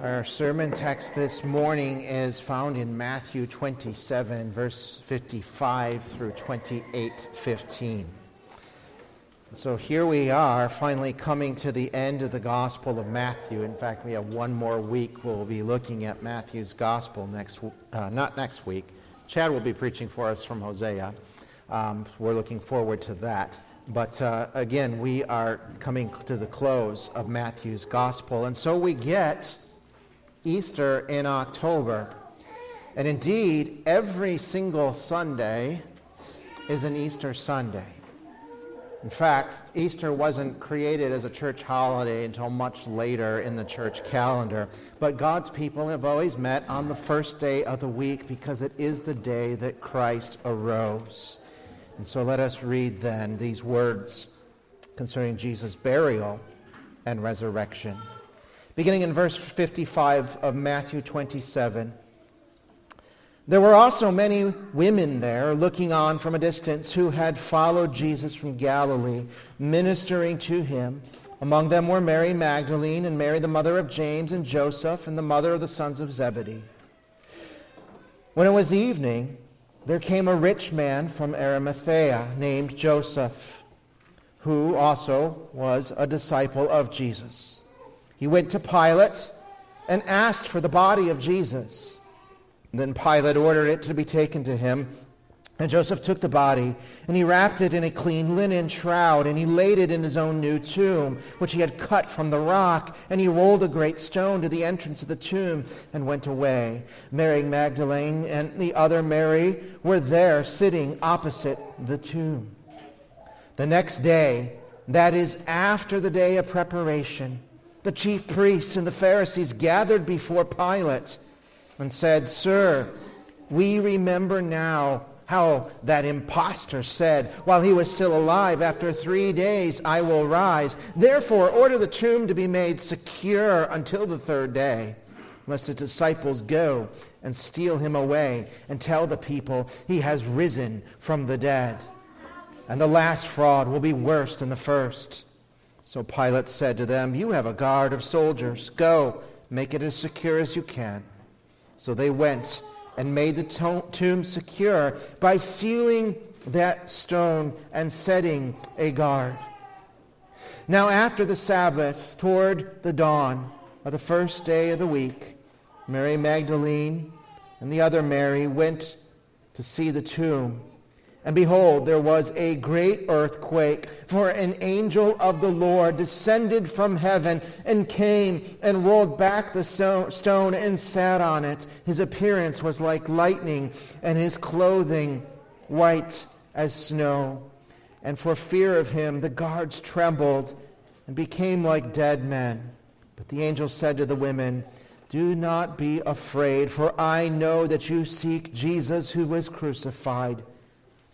Our sermon text this morning is found in Matthew 27, verse 55 through 28, 15. So here we are, finally coming to the end of the Gospel of Matthew. In fact, we have one more week. We'll be looking at Matthew's Gospel next, uh, not next week. Chad will be preaching for us from Hosea. Um, we're looking forward to that. But uh, again, we are coming to the close of Matthew's Gospel. And so we get Easter in October. And indeed, every single Sunday is an Easter Sunday. In fact, Easter wasn't created as a church holiday until much later in the church calendar. But God's people have always met on the first day of the week because it is the day that Christ arose. And so let us read then these words concerning Jesus' burial and resurrection. Beginning in verse 55 of Matthew 27. There were also many women there looking on from a distance who had followed Jesus from Galilee, ministering to him. Among them were Mary Magdalene and Mary the mother of James and Joseph and the mother of the sons of Zebedee. When it was evening, there came a rich man from Arimathea named Joseph, who also was a disciple of Jesus. He went to Pilate and asked for the body of Jesus. Then Pilate ordered it to be taken to him. And Joseph took the body, and he wrapped it in a clean linen shroud, and he laid it in his own new tomb, which he had cut from the rock. And he rolled a great stone to the entrance of the tomb and went away. Mary Magdalene and the other Mary were there sitting opposite the tomb. The next day, that is after the day of preparation, the chief priests and the Pharisees gathered before Pilate and said, Sir, we remember now how that impostor said, while he was still alive, after three days I will rise. Therefore, order the tomb to be made secure until the third day, lest his disciples go and steal him away and tell the people he has risen from the dead. And the last fraud will be worse than the first. So Pilate said to them, You have a guard of soldiers. Go, make it as secure as you can. So they went and made the tomb secure by sealing that stone and setting a guard. Now, after the Sabbath, toward the dawn of the first day of the week, Mary Magdalene and the other Mary went to see the tomb. And behold, there was a great earthquake, for an angel of the Lord descended from heaven and came and rolled back the stone and sat on it. His appearance was like lightning, and his clothing white as snow. And for fear of him, the guards trembled and became like dead men. But the angel said to the women, Do not be afraid, for I know that you seek Jesus who was crucified.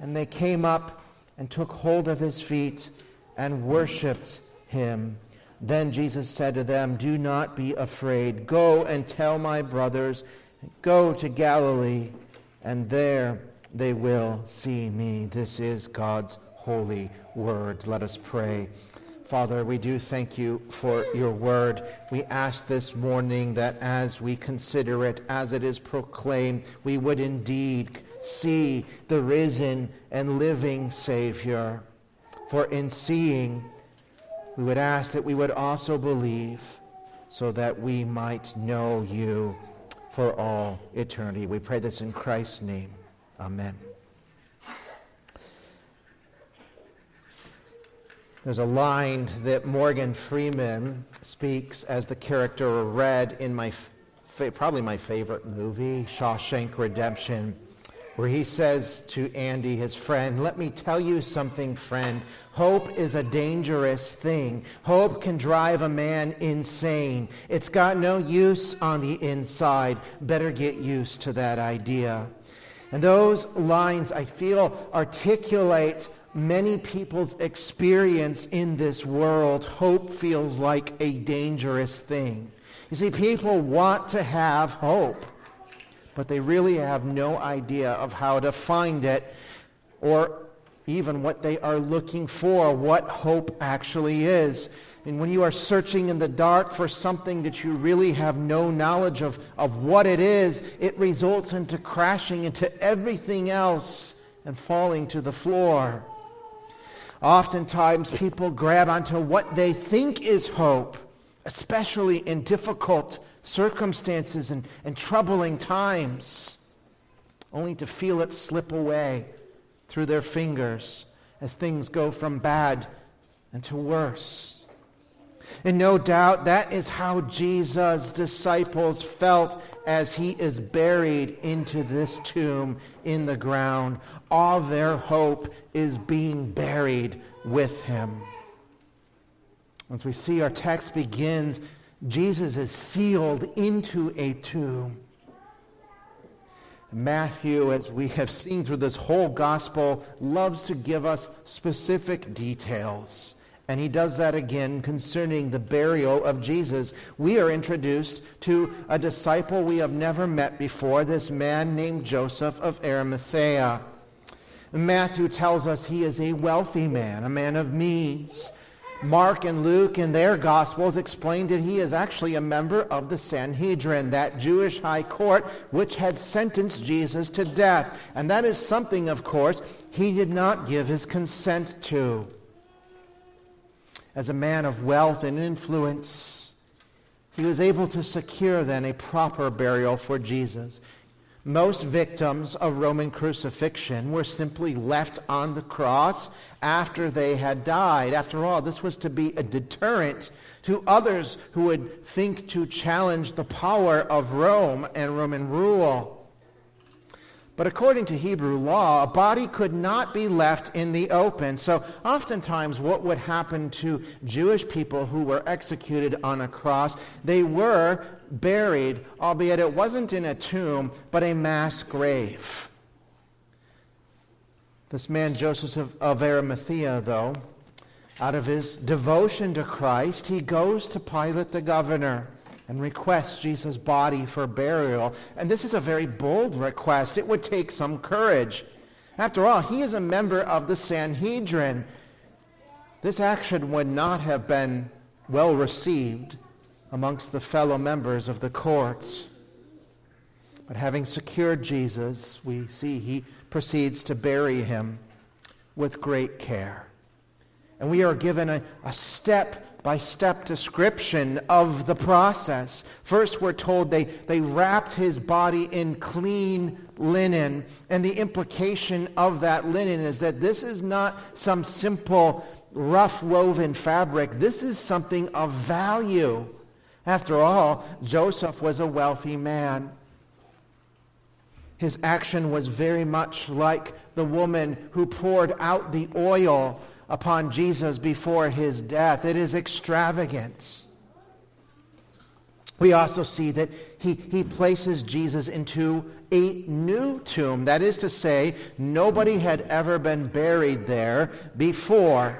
And they came up and took hold of his feet and worshiped him. Then Jesus said to them, Do not be afraid. Go and tell my brothers, go to Galilee, and there they will see me. This is God's holy word. Let us pray. Father, we do thank you for your word. We ask this morning that as we consider it, as it is proclaimed, we would indeed see the risen and living Savior. For in seeing, we would ask that we would also believe so that we might know you for all eternity. We pray this in Christ's name. Amen. There's a line that Morgan Freeman speaks as the character Red in my, probably my favorite movie, Shawshank Redemption where he says to Andy, his friend, let me tell you something, friend. Hope is a dangerous thing. Hope can drive a man insane. It's got no use on the inside. Better get used to that idea. And those lines, I feel, articulate many people's experience in this world. Hope feels like a dangerous thing. You see, people want to have hope but they really have no idea of how to find it or even what they are looking for, what hope actually is. And when you are searching in the dark for something that you really have no knowledge of, of what it is, it results into crashing into everything else and falling to the floor. Oftentimes people grab onto what they think is hope, especially in difficult circumstances and, and troubling times, only to feel it slip away through their fingers as things go from bad and to worse. And no doubt that is how Jesus' disciples felt as he is buried into this tomb in the ground. All their hope is being buried with him. As we see our text begins Jesus is sealed into a tomb. Matthew, as we have seen through this whole gospel, loves to give us specific details. And he does that again concerning the burial of Jesus. We are introduced to a disciple we have never met before, this man named Joseph of Arimathea. Matthew tells us he is a wealthy man, a man of means. Mark and Luke in their Gospels explained that he is actually a member of the Sanhedrin, that Jewish high court which had sentenced Jesus to death. And that is something, of course, he did not give his consent to. As a man of wealth and influence, he was able to secure then a proper burial for Jesus. Most victims of Roman crucifixion were simply left on the cross after they had died. After all, this was to be a deterrent to others who would think to challenge the power of Rome and Roman rule. But according to Hebrew law, a body could not be left in the open. So oftentimes what would happen to Jewish people who were executed on a cross, they were buried, albeit it wasn't in a tomb, but a mass grave. This man, Joseph of of Arimathea, though, out of his devotion to Christ, he goes to Pilate the governor and requests Jesus' body for burial. And this is a very bold request. It would take some courage. After all, he is a member of the Sanhedrin. This action would not have been well received amongst the fellow members of the courts. But having secured Jesus, we see he proceeds to bury him with great care. And we are given a, a step by step description of the process. First, we're told they, they wrapped his body in clean linen. And the implication of that linen is that this is not some simple, rough woven fabric. This is something of value. After all, Joseph was a wealthy man. His action was very much like the woman who poured out the oil upon Jesus before his death. It is extravagant. We also see that he, he places Jesus into a new tomb. That is to say, nobody had ever been buried there before.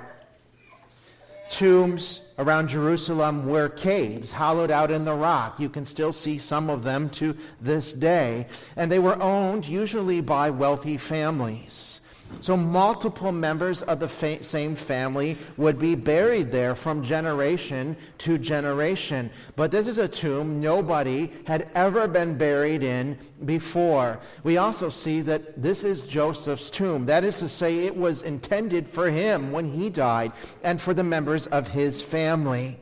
Tombs around Jerusalem were caves hollowed out in the rock. You can still see some of them to this day. And they were owned usually by wealthy families. So multiple members of the fa- same family would be buried there from generation to generation. But this is a tomb nobody had ever been buried in before. We also see that this is Joseph's tomb. That is to say, it was intended for him when he died and for the members of his family.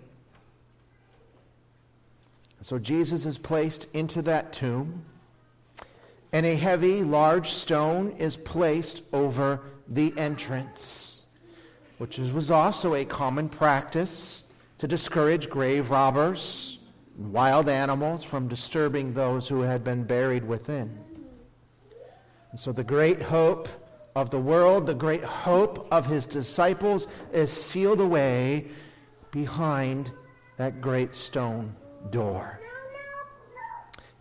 So Jesus is placed into that tomb and a heavy, large stone is placed over the entrance, which was also a common practice to discourage grave robbers, and wild animals from disturbing those who had been buried within. And so the great hope of the world, the great hope of his disciples is sealed away behind that great stone door.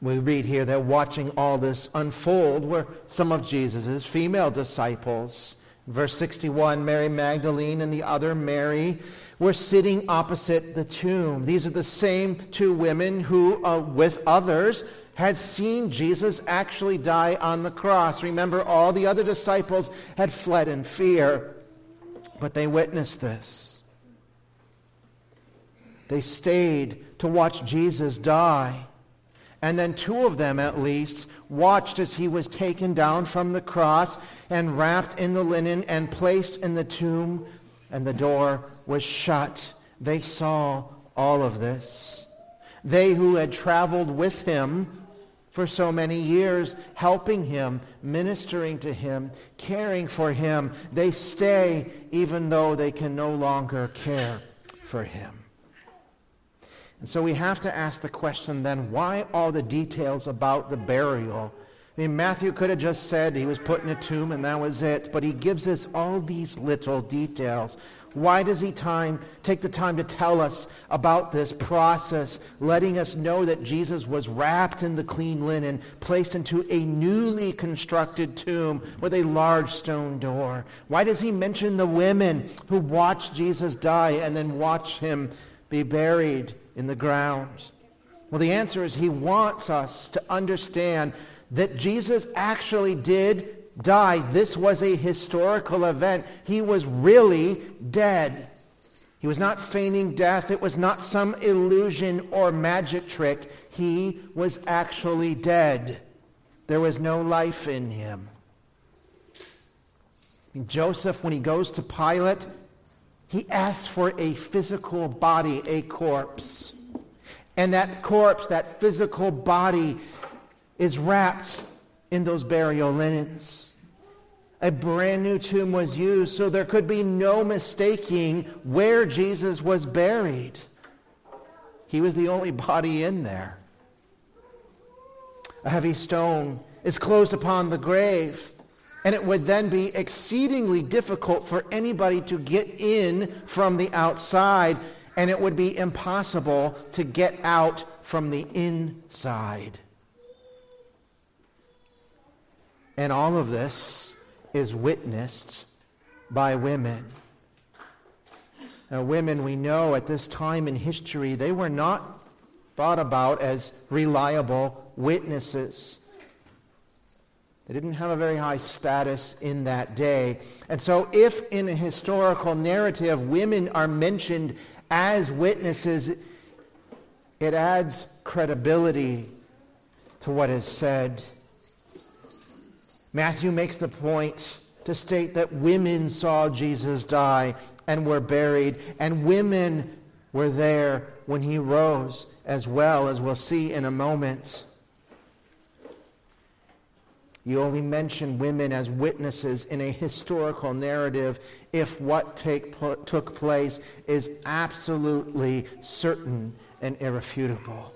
We read here that watching all this unfold were some of Jesus' female disciples. Verse 61, Mary Magdalene and the other Mary were sitting opposite the tomb. These are the same two women who, uh, with others, had seen Jesus actually die on the cross. Remember, all the other disciples had fled in fear, but they witnessed this. They stayed to watch Jesus die. And then two of them, at least, watched as he was taken down from the cross and wrapped in the linen and placed in the tomb, and the door was shut. They saw all of this. They who had traveled with him for so many years, helping him, ministering to him, caring for him, they stay even though they can no longer care for him. And so we have to ask the question then, why all the details about the burial? I mean, Matthew could have just said he was put in a tomb and that was it, but he gives us all these little details. Why does he time, take the time to tell us about this process, letting us know that Jesus was wrapped in the clean linen, placed into a newly constructed tomb with a large stone door? Why does he mention the women who watched Jesus die and then watch him be buried? In the ground? Well, the answer is he wants us to understand that Jesus actually did die. This was a historical event. He was really dead. He was not feigning death. It was not some illusion or magic trick. He was actually dead. There was no life in him. Joseph, when he goes to Pilate, he asks for a physical body, a corpse. And that corpse, that physical body, is wrapped in those burial linens. A brand new tomb was used, so there could be no mistaking where Jesus was buried. He was the only body in there. A heavy stone is closed upon the grave. And it would then be exceedingly difficult for anybody to get in from the outside, and it would be impossible to get out from the inside. And all of this is witnessed by women. Now, women we know at this time in history, they were not thought about as reliable witnesses. They didn't have a very high status in that day. And so if in a historical narrative women are mentioned as witnesses, it adds credibility to what is said. Matthew makes the point to state that women saw Jesus die and were buried, and women were there when he rose as well, as we'll see in a moment. You only mention women as witnesses in a historical narrative if what take, took place is absolutely certain and irrefutable.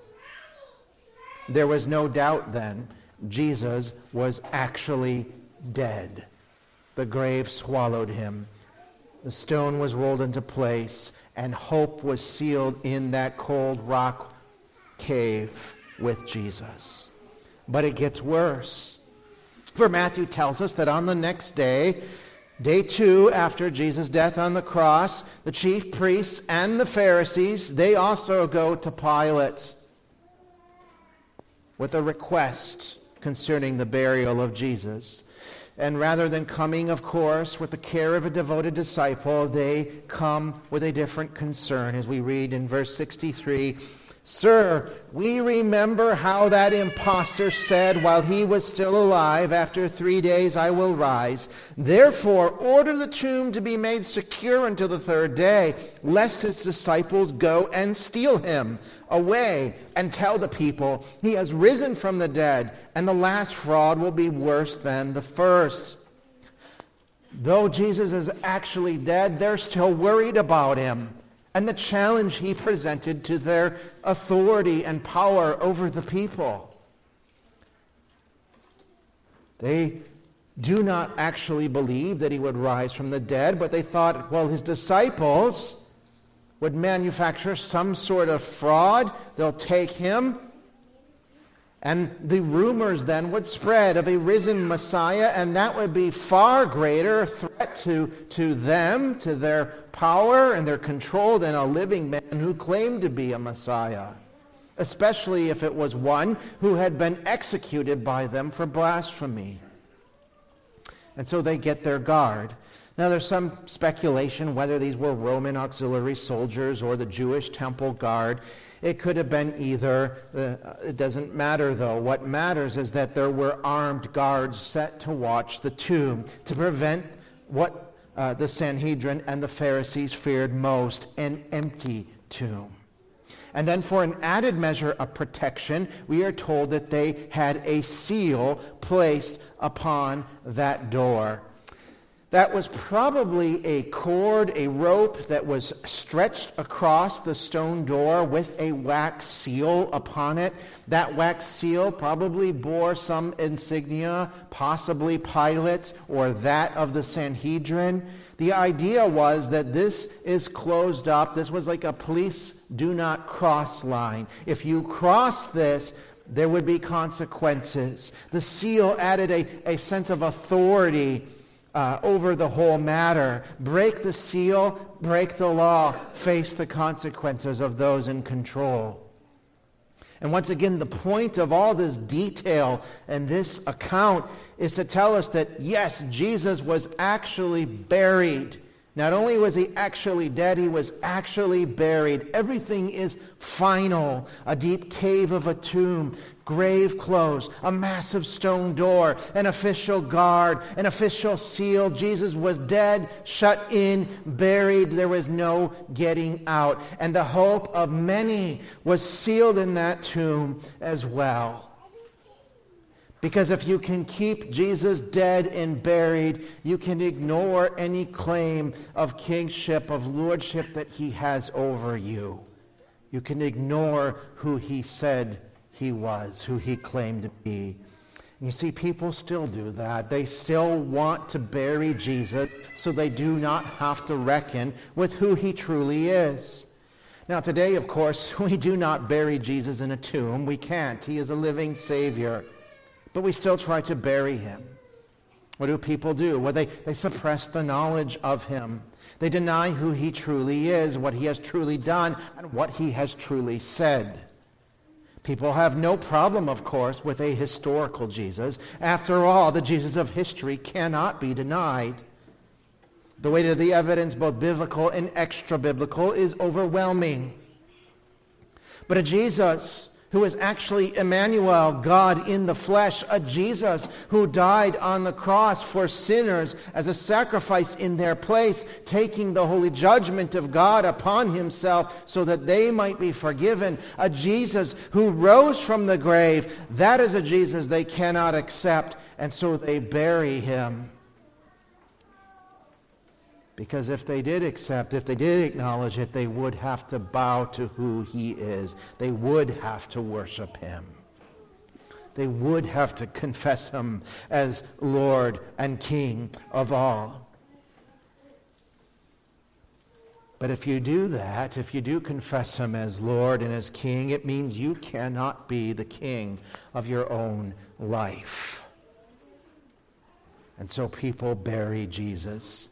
There was no doubt then Jesus was actually dead. The grave swallowed him. The stone was rolled into place, and hope was sealed in that cold rock cave with Jesus. But it gets worse. For Matthew tells us that on the next day, day two after Jesus' death on the cross, the chief priests and the Pharisees, they also go to Pilate with a request concerning the burial of Jesus. And rather than coming, of course, with the care of a devoted disciple, they come with a different concern, as we read in verse 63 Sir, we remember how that impostor said while he was still alive, After three days I will rise. Therefore, order the tomb to be made secure until the third day, lest his disciples go and steal him away and tell the people, He has risen from the dead, and the last fraud will be worse than the first. Though Jesus is actually dead, they're still worried about him and the challenge he presented to their authority and power over the people. They do not actually believe that he would rise from the dead, but they thought, well, his disciples would manufacture some sort of fraud. They'll take him. And the rumors then would spread of a risen Messiah, and that would be far greater threat to, to them, to their power and their control than a living man who claimed to be a Messiah, especially if it was one who had been executed by them for blasphemy. And so they get their guard. Now, there's some speculation whether these were Roman auxiliary soldiers or the Jewish temple guard. It could have been either. Uh, it doesn't matter, though. What matters is that there were armed guards set to watch the tomb to prevent what uh, the Sanhedrin and the Pharisees feared most, an empty tomb. And then for an added measure of protection, we are told that they had a seal placed upon that door. That was probably a cord, a rope that was stretched across the stone door with a wax seal upon it. That wax seal probably bore some insignia, possibly Pilate's or that of the Sanhedrin. The idea was that this is closed up. This was like a police do not cross line. If you cross this, there would be consequences. The seal added a, a sense of authority uh, over the whole matter. Break the seal, break the law, face the consequences of those in control. And once again, the point of all this detail and this account is to tell us that, yes, Jesus was actually buried. Not only was he actually dead, he was actually buried. Everything is final. A deep cave of a tomb, grave clothes, a massive stone door, an official guard, an official seal. Jesus was dead, shut in, buried. There was no getting out. And the hope of many was sealed in that tomb as well. Because if you can keep Jesus dead and buried, you can ignore any claim of kingship, of lordship that he has over you. You can ignore who he said he was, who he claimed to be. You see, people still do that. They still want to bury Jesus so they do not have to reckon with who he truly is. Now, today, of course, we do not bury Jesus in a tomb. We can't. He is a living Savior but we still try to bury him. What do people do? Well, they, they suppress the knowledge of him. They deny who he truly is, what he has truly done, and what he has truly said. People have no problem, of course, with a historical Jesus. After all, the Jesus of history cannot be denied. The weight of the evidence, both biblical and extra-biblical, is overwhelming. But a Jesus who is actually Emmanuel, God in the flesh, a Jesus who died on the cross for sinners as a sacrifice in their place, taking the holy judgment of God upon himself so that they might be forgiven, a Jesus who rose from the grave. That is a Jesus they cannot accept, and so they bury him. Because if they did accept, if they did acknowledge it, they would have to bow to who he is. They would have to worship him. They would have to confess him as Lord and King of all. But if you do that, if you do confess him as Lord and as King, it means you cannot be the king of your own life. And so people bury Jesus.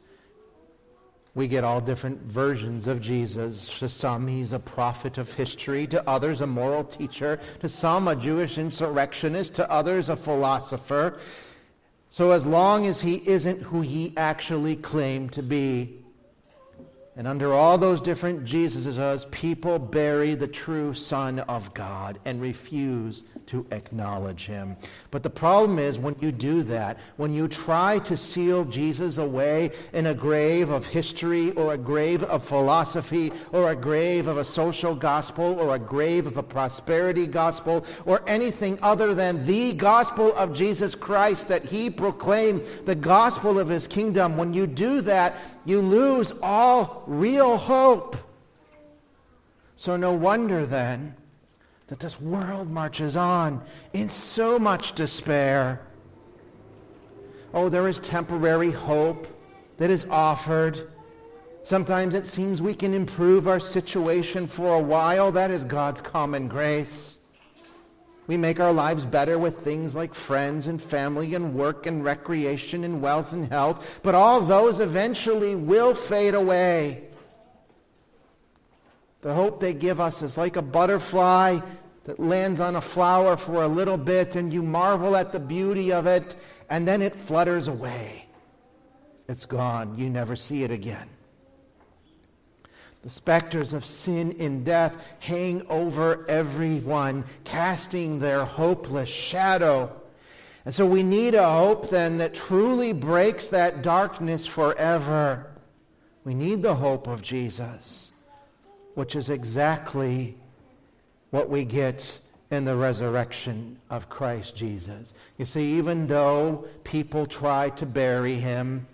We get all different versions of Jesus. To some, he's a prophet of history. To others, a moral teacher. To some, a Jewish insurrectionist. To others, a philosopher. So as long as he isn't who he actually claimed to be, and under all those different Jesuses, people bury the true Son of God and refuse to acknowledge him. But the problem is when you do that, when you try to seal Jesus away in a grave of history or a grave of philosophy or a grave of a social gospel or a grave of a prosperity gospel or anything other than the gospel of Jesus Christ that he proclaimed, the gospel of his kingdom, when you do that, you lose all real hope. So no wonder then that this world marches on in so much despair. oh, there is temporary hope that is offered. Sometimes it seems we can improve our situation for a while. That is God's common grace. We make our lives better with things like friends and family and work and recreation and wealth and health. But all those eventually will fade away. The hope they give us is like a butterfly that lands on a flower for a little bit and you marvel at the beauty of it and then it flutters away. It's gone. You never see it again. The specters of sin and death hang over everyone, casting their hopeless shadow. And so we need a hope then that truly breaks that darkness forever. We need the hope of Jesus, which is exactly what we get in the resurrection of Christ Jesus. You see, even though people tried to bury him,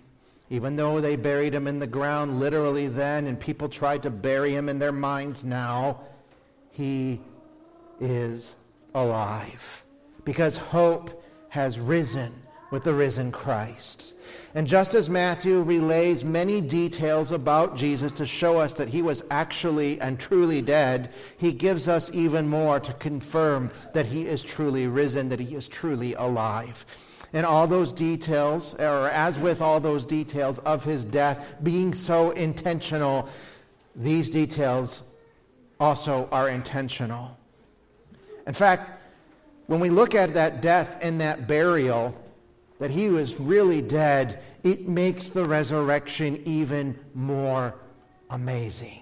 even though they buried him in the ground literally then, and people tried to bury him in their minds now, he is alive. Because hope has risen with the risen Christ. And just as Matthew relays many details about Jesus to show us that he was actually and truly dead, he gives us even more to confirm that he is truly risen, that he is truly alive. And all those details, or as with all those details of his death being so intentional, these details also are intentional. In fact, when we look at that death and that burial, that he was really dead, it makes the resurrection even more amazing.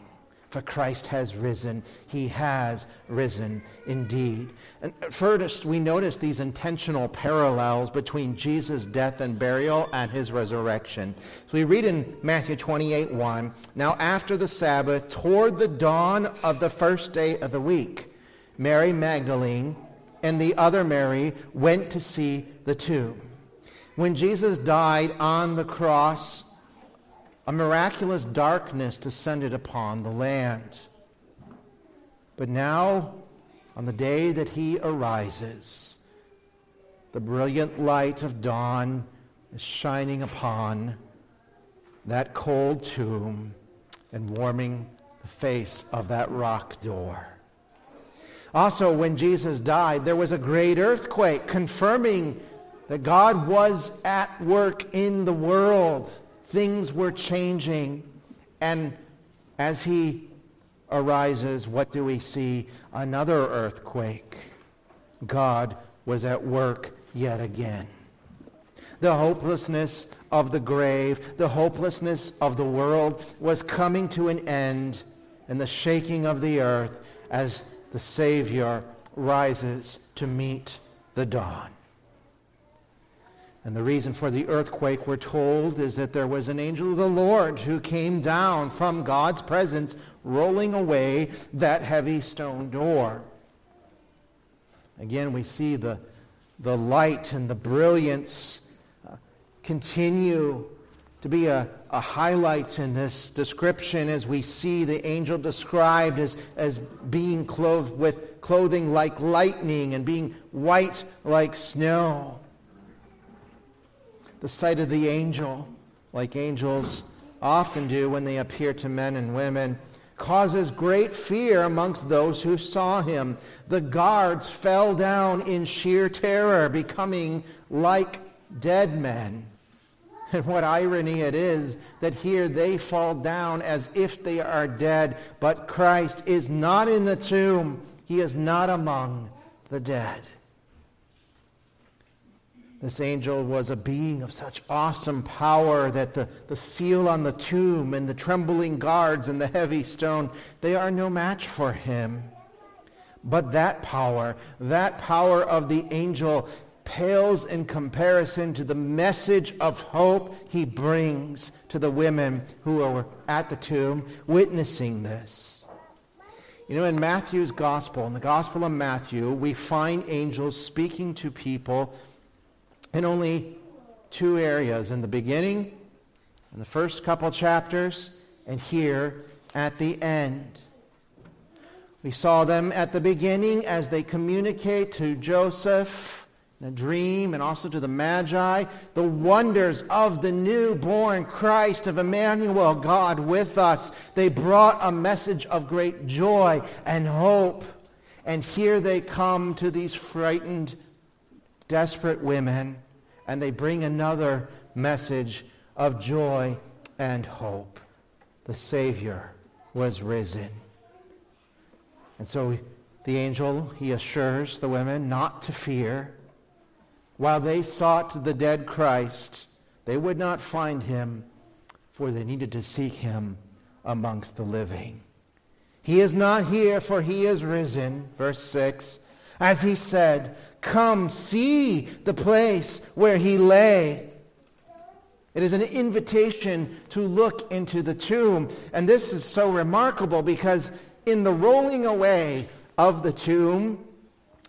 For Christ has risen. He has risen indeed. And first, we notice these intentional parallels between Jesus' death and burial and his resurrection. So we read in Matthew 28, 1, Now after the Sabbath, toward the dawn of the first day of the week, Mary Magdalene and the other Mary went to see the tomb. When Jesus died on the cross, a miraculous darkness descended upon the land. But now, on the day that he arises, the brilliant light of dawn is shining upon that cold tomb and warming the face of that rock door. Also, when Jesus died, there was a great earthquake confirming that God was at work in the world. Things were changing. And as he arises, what do we see? Another earthquake. God was at work yet again. The hopelessness of the grave, the hopelessness of the world was coming to an end in the shaking of the earth as the Savior rises to meet the dawn. And the reason for the earthquake, we're told, is that there was an angel of the Lord who came down from God's presence, rolling away that heavy stone door. Again, we see the, the light and the brilliance uh, continue to be a, a highlight in this description as we see the angel described as, as being clothed with clothing like lightning and being white like snow the sight of the angel, like angels often do when they appear to men and women, causes great fear amongst those who saw him. The guards fell down in sheer terror, becoming like dead men. And what irony it is that here they fall down as if they are dead, but Christ is not in the tomb. He is not among the dead. This angel was a being of such awesome power that the, the seal on the tomb and the trembling guards and the heavy stone, they are no match for him. But that power, that power of the angel pales in comparison to the message of hope he brings to the women who are at the tomb witnessing this. You know, in Matthew's gospel, in the gospel of Matthew, we find angels speaking to people in only two areas in the beginning, in the first couple chapters, and here at the end. We saw them at the beginning as they communicate to Joseph in a dream and also to the Magi, the wonders of the newborn Christ of Emmanuel, God with us. They brought a message of great joy and hope. And here they come to these frightened, desperate women, and they bring another message of joy and hope. The Savior was risen. And so the angel, he assures the women not to fear while they sought the dead Christ, they would not find him, for they needed to seek him amongst the living. He is not here, for he is risen. Verse 6. As he said, Come see the place where he lay. It is an invitation to look into the tomb. And this is so remarkable because in the rolling away of the tomb,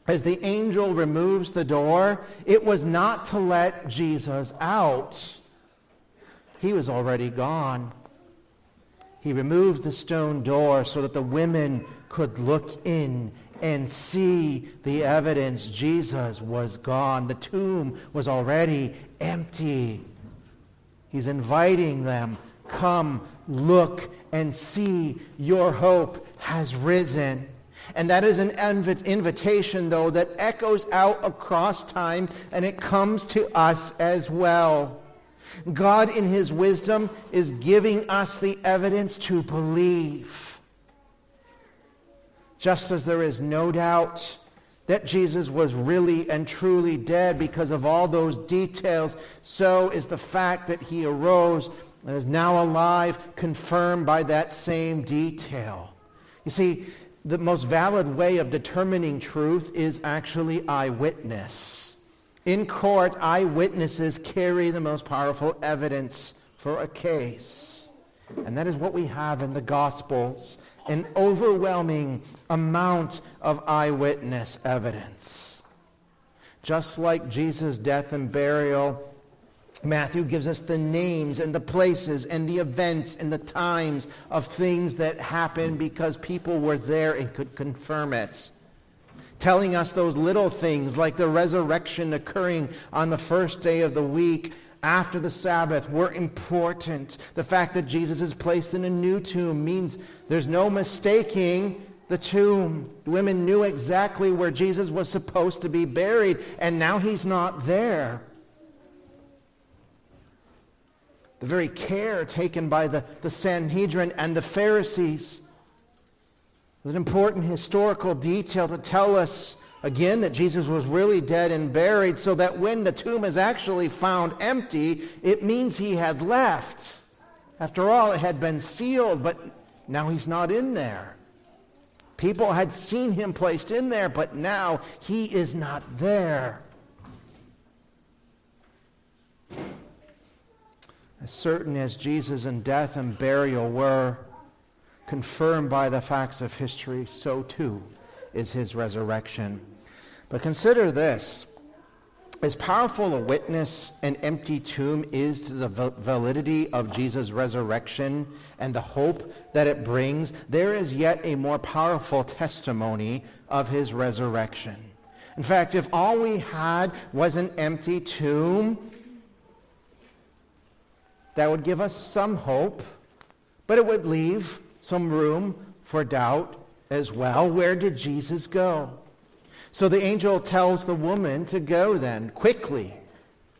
as the angel removes the door, it was not to let Jesus out. He was already gone. He removed the stone door so that the women could look in and see the evidence. Jesus was gone. The tomb was already empty. He's inviting them, come, look, and see your hope has risen. And that is an inv- invitation, though, that echoes out across time and it comes to us as well. God, in his wisdom, is giving us the evidence to believe. Just as there is no doubt that Jesus was really and truly dead because of all those details, so is the fact that he arose and is now alive confirmed by that same detail. You see, the most valid way of determining truth is actually eyewitness. In court, eyewitnesses carry the most powerful evidence for a case. And that is what we have in the Gospels an overwhelming amount of eyewitness evidence. Just like Jesus' death and burial, Matthew gives us the names and the places and the events and the times of things that happened because people were there and could confirm it. Telling us those little things like the resurrection occurring on the first day of the week after the Sabbath were important. The fact that Jesus is placed in a new tomb means there's no mistaking the tomb. Women knew exactly where Jesus was supposed to be buried, and now he's not there. the very care taken by the, the Sanhedrin and the Pharisees. was an important historical detail to tell us again that Jesus was really dead and buried so that when the tomb is actually found empty, it means he had left. After all, it had been sealed, but now he's not in there. People had seen him placed in there, but now he is not there. as certain as Jesus' and death and burial were confirmed by the facts of history, so too is his resurrection. But consider this. As powerful a witness an empty tomb is to the validity of Jesus' resurrection and the hope that it brings, there is yet a more powerful testimony of his resurrection. In fact, if all we had was an empty tomb, that would give us some hope, but it would leave some room for doubt as well. Where did Jesus go? So the angel tells the woman to go then, quickly,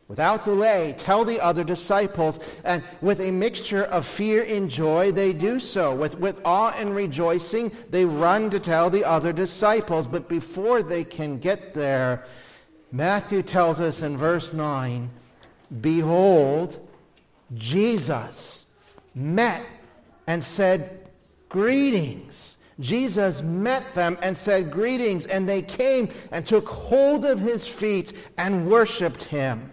without delay, tell the other disciples. And with a mixture of fear and joy, they do so. With, with awe and rejoicing, they run to tell the other disciples. But before they can get there, Matthew tells us in verse 9, Behold, Jesus met and said, Greetings. Jesus met them and said, Greetings. And they came and took hold of his feet and worshiped him.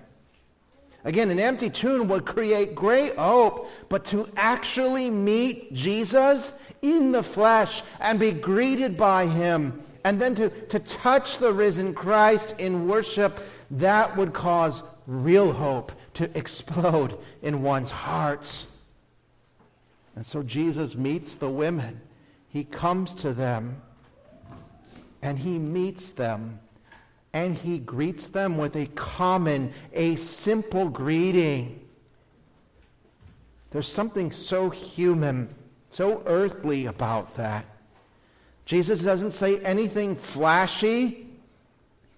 Again, an empty tomb would create great hope, but to actually meet Jesus in the flesh and be greeted by him, and then to, to touch the risen Christ in worship, that would cause real hope to explode in one's heart. And so Jesus meets the women. He comes to them and he meets them and he greets them with a common, a simple greeting. There's something so human, so earthly about that. Jesus doesn't say anything flashy.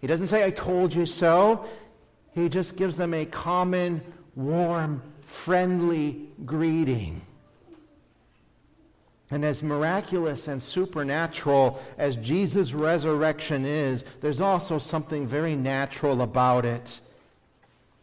He doesn't say, I told you so. He just gives them a common, warm, friendly greeting. And as miraculous and supernatural as Jesus' resurrection is, there's also something very natural about it.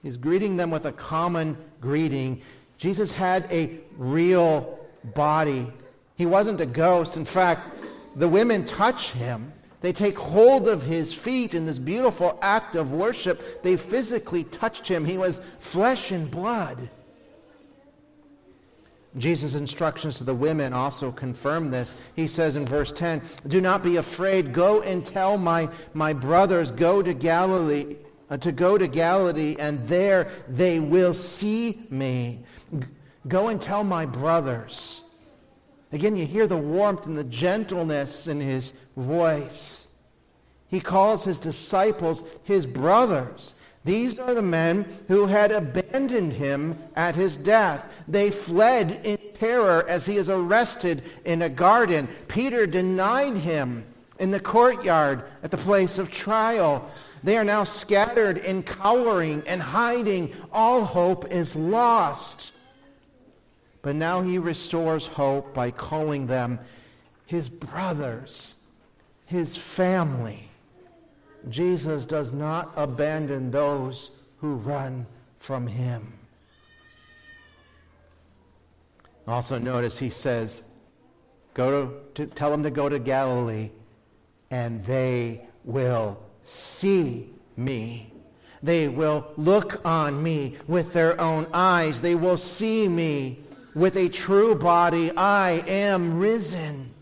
He's greeting them with a common greeting. Jesus had a real body. He wasn't a ghost. In fact, the women touch him. They take hold of his feet in this beautiful act of worship. They physically touched him. He was flesh and blood. Jesus' instructions to the women also confirm this. He says in verse 10, Do not be afraid. Go and tell my, my brothers, go to Galilee, uh, to go to Galilee, and there they will see me. Go and tell my brothers. Again, you hear the warmth and the gentleness in his voice. He calls his disciples his brothers. These are the men who had abandoned him at his death. They fled in terror as he is arrested in a garden. Peter denied him in the courtyard at the place of trial. They are now scattered and cowering and hiding. All hope is lost. But now he restores hope by calling them his brothers, his family. Jesus does not abandon those who run from him. Also notice he says, go to, to tell them to go to Galilee and they will see me. They will look on me with their own eyes. They will see me with a true body. I am risen.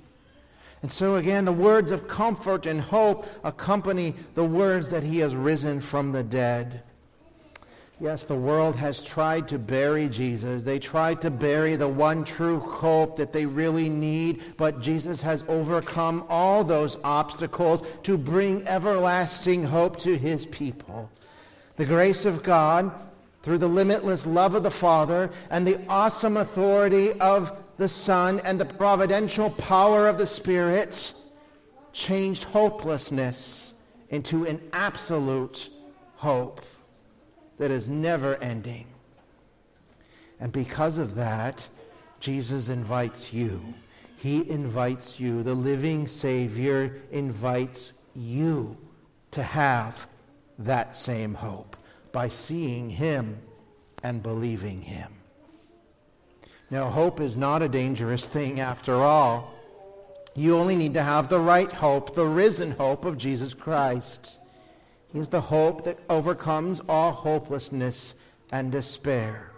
And so again, the words of comfort and hope accompany the words that he has risen from the dead. Yes, the world has tried to bury Jesus. They tried to bury the one true hope that they really need, but Jesus has overcome all those obstacles to bring everlasting hope to his people. The grace of God through the limitless love of the Father and the awesome authority of the Son and the providential power of the Spirit, changed hopelessness into an absolute hope that is never ending. And because of that, Jesus invites you. He invites you. The living Savior invites you to have that same hope by seeing him and believing him. Now, hope is not a dangerous thing after all. You only need to have the right hope, the risen hope of Jesus Christ. He is the hope that overcomes all hopelessness and despair.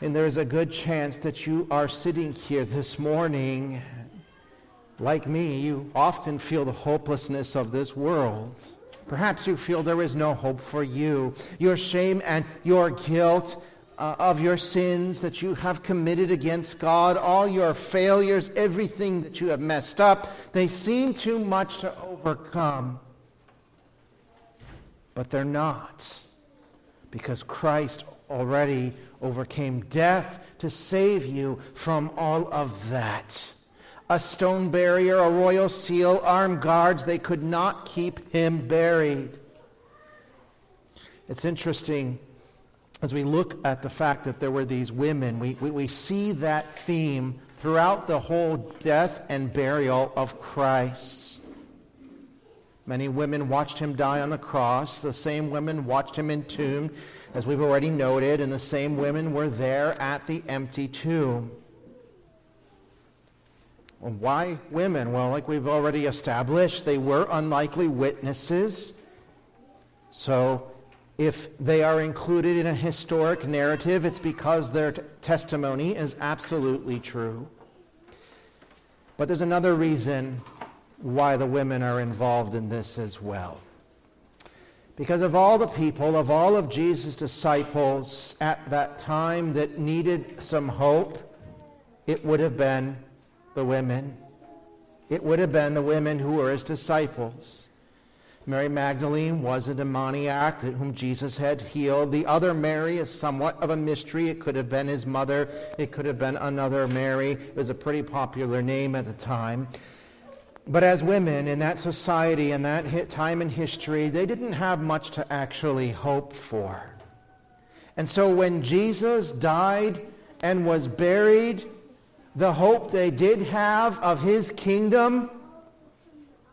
And there is a good chance that you are sitting here this morning. Like me, you often feel the hopelessness of this world. Perhaps you feel there is no hope for you. Your shame and your guilt uh, of your sins that you have committed against God, all your failures, everything that you have messed up, they seem too much to overcome. But they're not. Because Christ already overcame death to save you from all of that a stone barrier, a royal seal, armed guards. They could not keep him buried. It's interesting as we look at the fact that there were these women, we, we, we see that theme throughout the whole death and burial of Christ. Many women watched him die on the cross. The same women watched him entombed, as we've already noted, and the same women were there at the empty tomb. Why women? Well, like we've already established, they were unlikely witnesses. So if they are included in a historic narrative, it's because their t- testimony is absolutely true. But there's another reason why the women are involved in this as well. Because of all the people, of all of Jesus' disciples at that time that needed some hope, it would have been the women. It would have been the women who were his disciples. Mary Magdalene was a demoniac whom Jesus had healed. The other Mary is somewhat of a mystery. It could have been his mother. It could have been another Mary. It was a pretty popular name at the time. But as women in that society, in that time in history, they didn't have much to actually hope for. And so when Jesus died and was buried, the hope they did have of his kingdom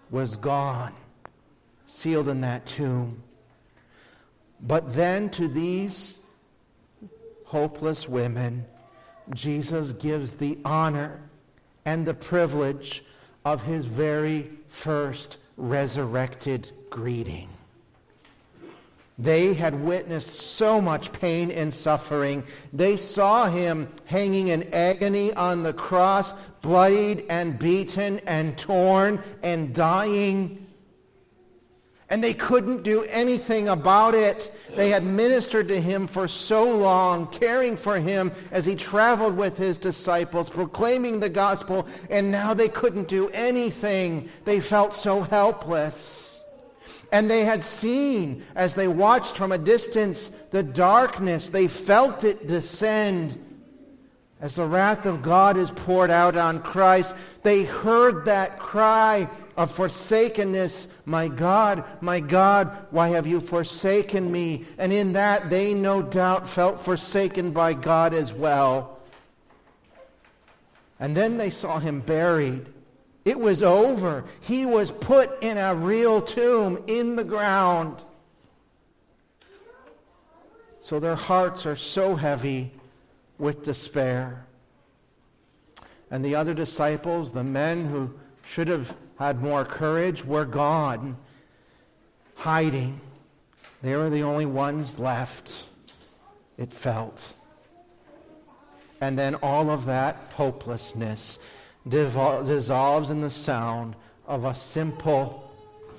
was gone, sealed in that tomb. But then to these hopeless women, Jesus gives the honor and the privilege of his very first resurrected greeting. They had witnessed so much pain and suffering. They saw him hanging in agony on the cross, bloodied and beaten and torn and dying. And they couldn't do anything about it. They had ministered to him for so long, caring for him as he traveled with his disciples, proclaiming the gospel, and now they couldn't do anything. They felt so helpless. And they had seen, as they watched from a distance, the darkness. They felt it descend. As the wrath of God is poured out on Christ, they heard that cry of forsakenness. My God, my God, why have you forsaken me? And in that, they no doubt felt forsaken by God as well. And then they saw him buried. It was over. He was put in a real tomb in the ground. So their hearts are so heavy with despair. And the other disciples, the men who should have had more courage, were gone, hiding. They were the only ones left, it felt. And then all of that hopelessness dissolves in the sound of a simple,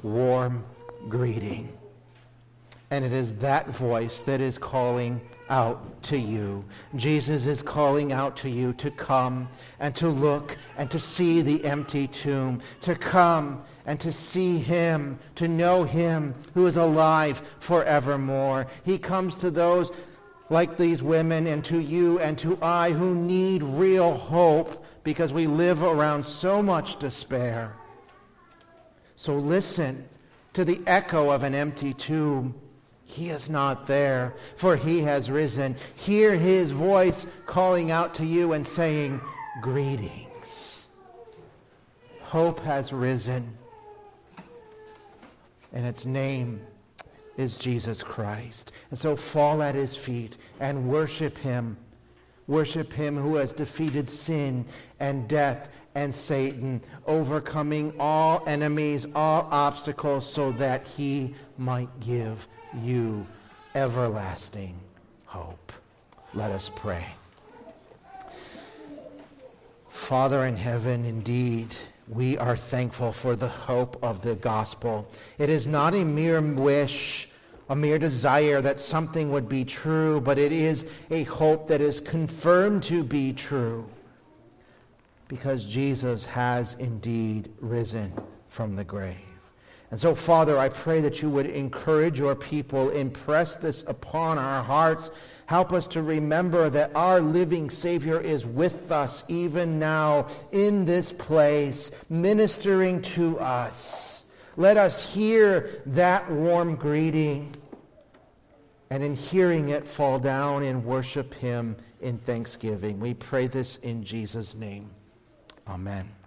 warm greeting. And it is that voice that is calling out to you. Jesus is calling out to you to come and to look and to see the empty tomb, to come and to see him, to know him who is alive forevermore. He comes to those like these women and to you and to I who need real hope because we live around so much despair. So listen to the echo of an empty tomb. He is not there, for he has risen. Hear his voice calling out to you and saying, Greetings. Hope has risen, and its name is Jesus Christ. And so fall at his feet and worship him Worship him who has defeated sin and death and Satan, overcoming all enemies, all obstacles, so that he might give you everlasting hope. Let us pray. Father in heaven, indeed, we are thankful for the hope of the gospel. It is not a mere wish a mere desire that something would be true, but it is a hope that is confirmed to be true because Jesus has indeed risen from the grave. And so, Father, I pray that you would encourage your people, impress this upon our hearts. Help us to remember that our living Savior is with us even now in this place, ministering to us. Let us hear that warm greeting and in hearing it fall down and worship him in thanksgiving. We pray this in Jesus' name. Amen.